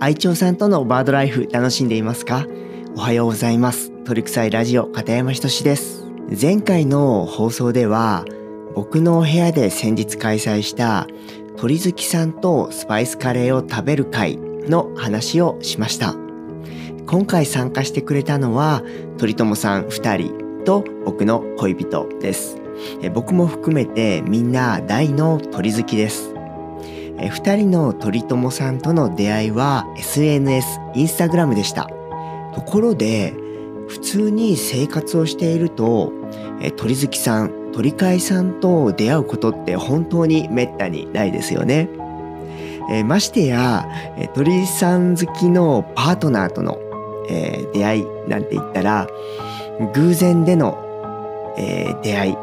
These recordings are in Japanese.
愛鳥さんとのバードライフ楽しんでいますか？おはようございます。鳥臭いラジオ片山仁です。前回の放送では僕の部屋で先日開催した鳥好きさんとスパイスカレーを食べる会の話をしました。今回参加してくれたのは鳥友さん2人と僕の恋人です。僕も含めてみんな大の鳥好きです。2人の鳥友さんとの出会いは SNS、インスタグラムでした。ところで、普通に生活をしていると、鳥好きさん、鳥飼さんと出会うことって本当にめったにないですよね。えましてや、鳥さん好きのパートナーとの、え出会いなんて言ったら、偶然での、え出会い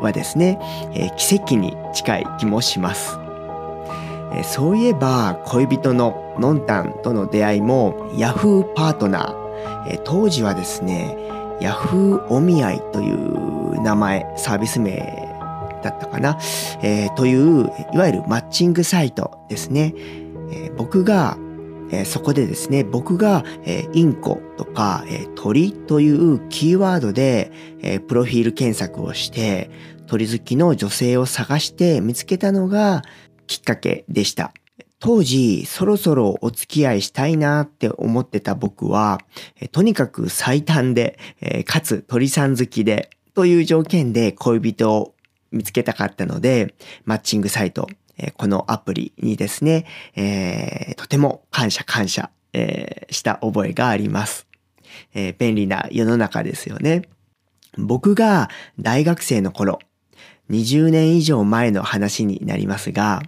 はですね、え奇跡に近い気もします。そういえば恋人ののんたんとの出会いも Yahoo パートナー、当時はですね Yahoo お見合いという名前サービス名だったかな、えー、といういわゆるマッチングサイトですね、えー、僕が、えー、そこでですね僕が、えインコとか、え鳥というキーワードで、えプロフィール検索をして鳥好きの女性を探して見つけたのがきっかけでした。当時、そろそろお付き合いしたいなって思ってた僕は、とにかく最短で、かつ鳥さん好きで、という条件で恋人を見つけたかったので、マッチングサイト、このアプリにですね、えー、とても感謝感謝、えー、した覚えがあります、えー、便利な世の中ですよね。僕が大学生の頃、20年以上前の話になりますが、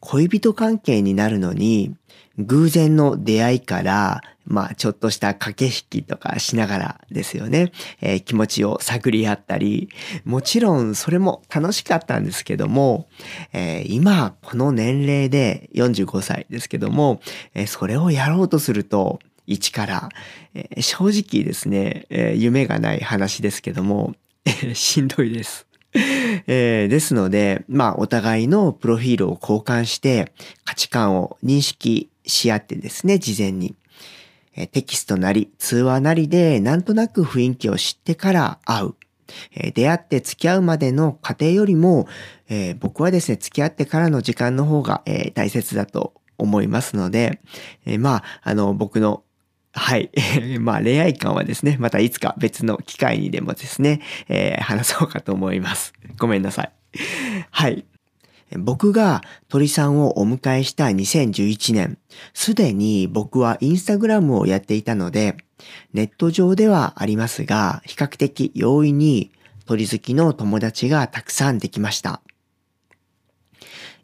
恋人関係になるのに、偶然の出会いから、まあちょっとした駆け引きとかしながらですよね、えー、気持ちを探り合ったり、もちろんそれも楽しかったんですけども、えー、今この年齢で45歳ですけども、えー、それをやろうとすると、一から、え正直ですね、え夢がない話ですけども、しんどいです。えー、ですので、まあ、お互いのプロフィールを交換して価値観を認識し合ってですね、事前に。えテキストなり、通話なりでなんとなく雰囲気を知ってから会う。え出会って付き合うまでの過程よりも、えー、僕はですね、付き合ってからの時間の方が、えー、大切だと思いますので、えまあ、あの、僕のはい。まあ恋愛観はですね、またいつか別の機会にでもですね、えー、話そうかと思います。ごめんなさい。はい。僕が鳥さんをお迎えした2011年、すでに僕はインスタグラムをやっていたので、ネット上ではありますが、比較的容易に鳥好きの友達がたくさんできました。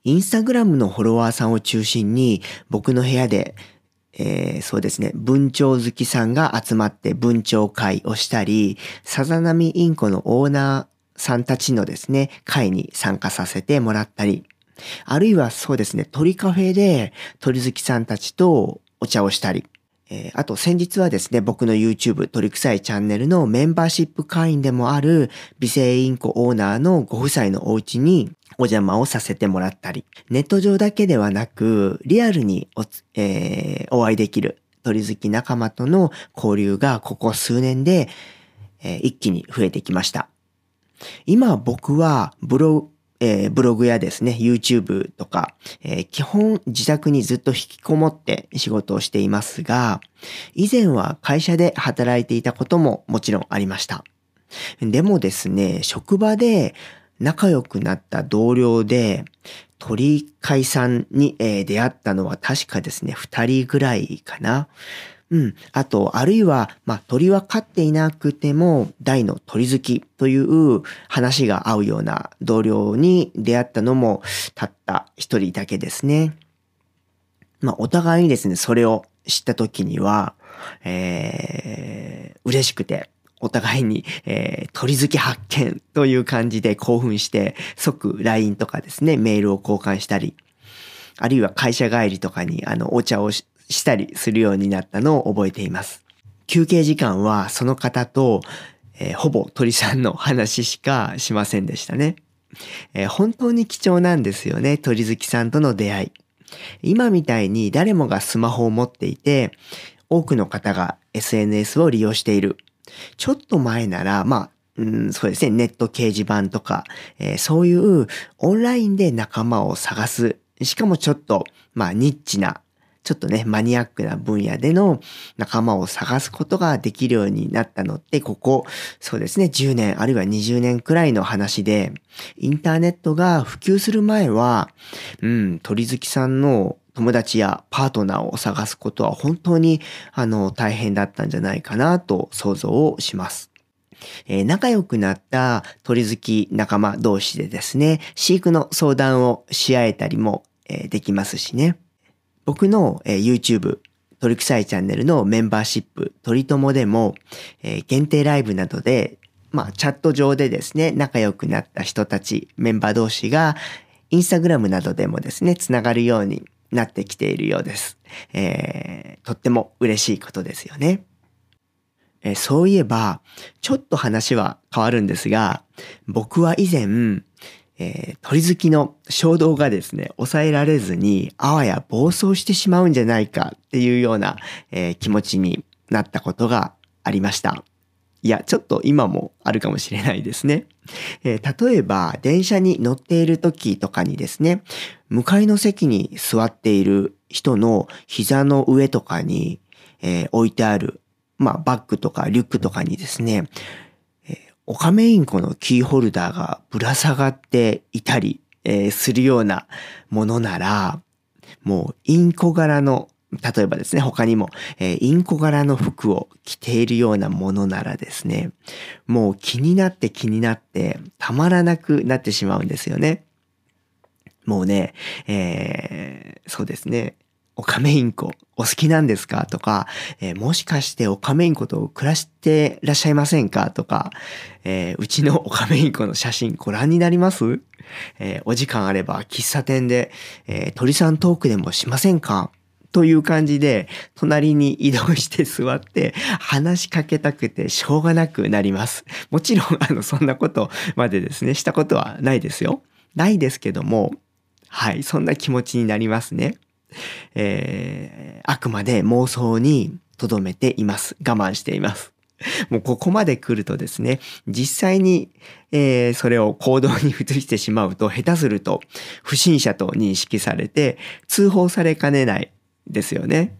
インスタグラムのフォロワーさんを中心に僕の部屋でえー、そうですね、文鳥好きさんが集まって文鳥会をしたり、さざ波インコのオーナーさんたちのですね、会に参加させてもらったり、あるいはそうですね、鳥カフェで鳥好きさんたちとお茶をしたり、えー、あと先日はですね、僕の YouTube 鳥臭いチャンネルのメンバーシップ会員でもある美声インコオーナーのご夫妻のお家にお邪魔をさせてもらったり、ネット上だけではなく、リアルにお,、えー、お会いできる鳥好き仲間との交流がここ数年で、えー、一気に増えてきました。今僕はブロえー、ブログやですね、YouTube とか、えー、基本自宅にずっと引きこもって仕事をしていますが、以前は会社で働いていたことももちろんありました。でもですね、職場で仲良くなった同僚で、鳥飼さんに、えー、出会ったのは確かですね、二人ぐらいかな。うん。あと、あるいは、まあ、鳥は飼っていなくても、大の鳥好きという話が合うような同僚に出会ったのも、たった一人だけですね。まあ、お互いにですね、それを知った時には、えー、嬉しくて、お互いに、えー、鳥好き発見という感じで興奮して、即 LINE とかですね、メールを交換したり、あるいは会社帰りとかにあのお茶をしたりするようになったのを覚えています。休憩時間はその方と、えー、ほぼ鳥さんの話しかしませんでしたね。えー、本当に貴重なんですよね、鳥好きさんとの出会い。今みたいに誰もがスマホを持っていて、多くの方が SNS を利用している。ちょっと前なら、まあ、うん、そうですね、ネット掲示板とか、えー、そういうオンラインで仲間を探す。しかもちょっと、まあ、ニッチなちょっとね、マニアックな分野での仲間を探すことができるようになったのって、ここ、そうですね、10年あるいは20年くらいの話で、インターネットが普及する前は、うん、鳥好きさんの友達やパートナーを探すことは本当に、あの、大変だったんじゃないかなと想像をします。えー、仲良くなった鳥好き仲間同士でですね、飼育の相談をし合えたりも、えー、できますしね。僕の、えー、YouTube、鳥臭いチャンネルのメンバーシップ、鳥友でも、えー、限定ライブなどで、まあ、チャット上でですね、仲良くなった人たち、メンバー同士が、インスタグラムなどでもですね、つながるようになってきているようです。えー、とっても嬉しいことですよね。えー、そういえば、ちょっと話は変わるんですが、僕は以前、えー、鳥好きの衝動がですね、抑えられずに、あわや暴走してしまうんじゃないかっていうような、えー、気持ちになったことがありました。いや、ちょっと今もあるかもしれないですね。えー、例えば、電車に乗っている時とかにですね、向かいの席に座っている人の膝の上とかに、え、置いてある、まあ、バッグとかリュックとかにですね、オカメインコのキーホルダーがぶら下がっていたり、えー、するようなものなら、もうインコ柄の、例えばですね、他にも、えー、インコ柄の服を着ているようなものならですね、もう気になって気になってたまらなくなってしまうんですよね。もうね、えー、そうですね。オカメインコお好きなんですか？とか、えー、もしかしてオカメインコと暮らしてらっしゃいませんか？とか、えー、うちのオカメインコの写真ご覧になります？えー、お時間あれば喫茶店で、え鳥さんトークでもしませんか？という感じで、隣に移動して座って話しかけたくてしょうがなくなります。もちろん、あの、そんなことまでですね、したことはないですよ。ないですけども、はい、そんな気持ちになりますね。えー、あくまで妄想に留めています。我慢しています。もうここまで来るとですね、実際に、えー、それを行動に移してしまうと、下手すると不審者と認識されて通報されかねないですよね。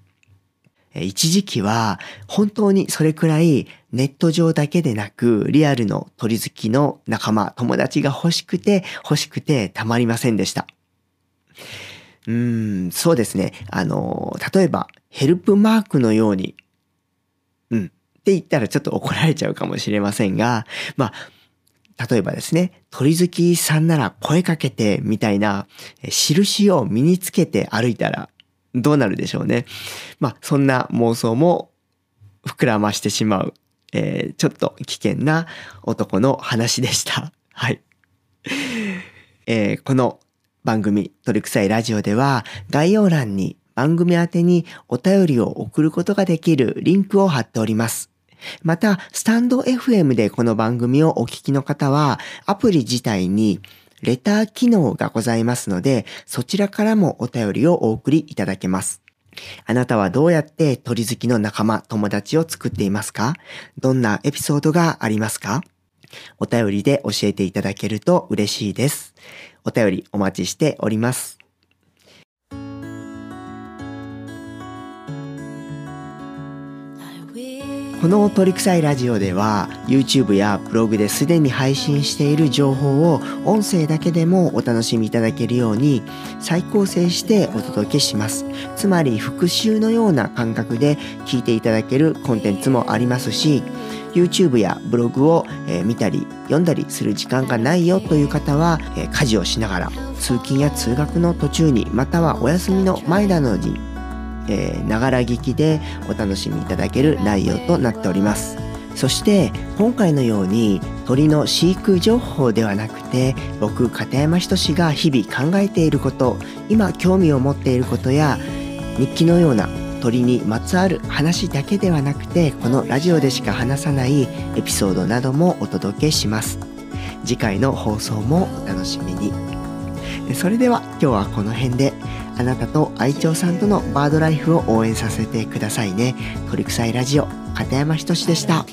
一時期は本当にそれくらいネット上だけでなくリアルの鳥好きの仲間、友達が欲しくて欲しくてたまりませんでした。うん、そうですね。あの、例えば、ヘルプマークのように、うん、って言ったらちょっと怒られちゃうかもしれませんが、まあ、例えばですね、鳥好きさんなら声かけてみたいな印を身につけて歩いたらどうなるでしょうね。まあ、そんな妄想も膨らましてしまう、えー、ちょっと危険な男の話でした。はい。えー、この番組、鳥臭いラジオでは概要欄に番組宛てにお便りを送ることができるリンクを貼っております。また、スタンド FM でこの番組をお聞きの方は、アプリ自体にレター機能がございますので、そちらからもお便りをお送りいただけます。あなたはどうやって鳥好きの仲間、友達を作っていますか？どんなエピソードがありますか？お便りで教えていただけると嬉しいです。お便りお待ちしております。この鳥臭いラジオでは YouTube やブログですでに配信している情報を音声だけでもお楽しみいただけるように再構成してお届けします。つまり復習のような感覚で聞いていただけるコンテンツもありますし YouTube やブログを、え見たり読んだりする時間がないよという方は、え家事をしながら通勤や通学の途中にまたはお休みの前などにながら聞きでお楽しみいただける内容となっております。そして今回のように鳥の飼育情報ではなくて僕片山仁が日々考えていること今興味を持っていることや日記のような鳥にまつわる話だけではなくてこのラジオでしか話さないエピソードなどもお届けします。次回の放送もお楽しみに。それでは今日はこの辺で。あなたと愛鳥さんとのバードライフを応援させてくださいね鳥臭いラジオ片山仁でした。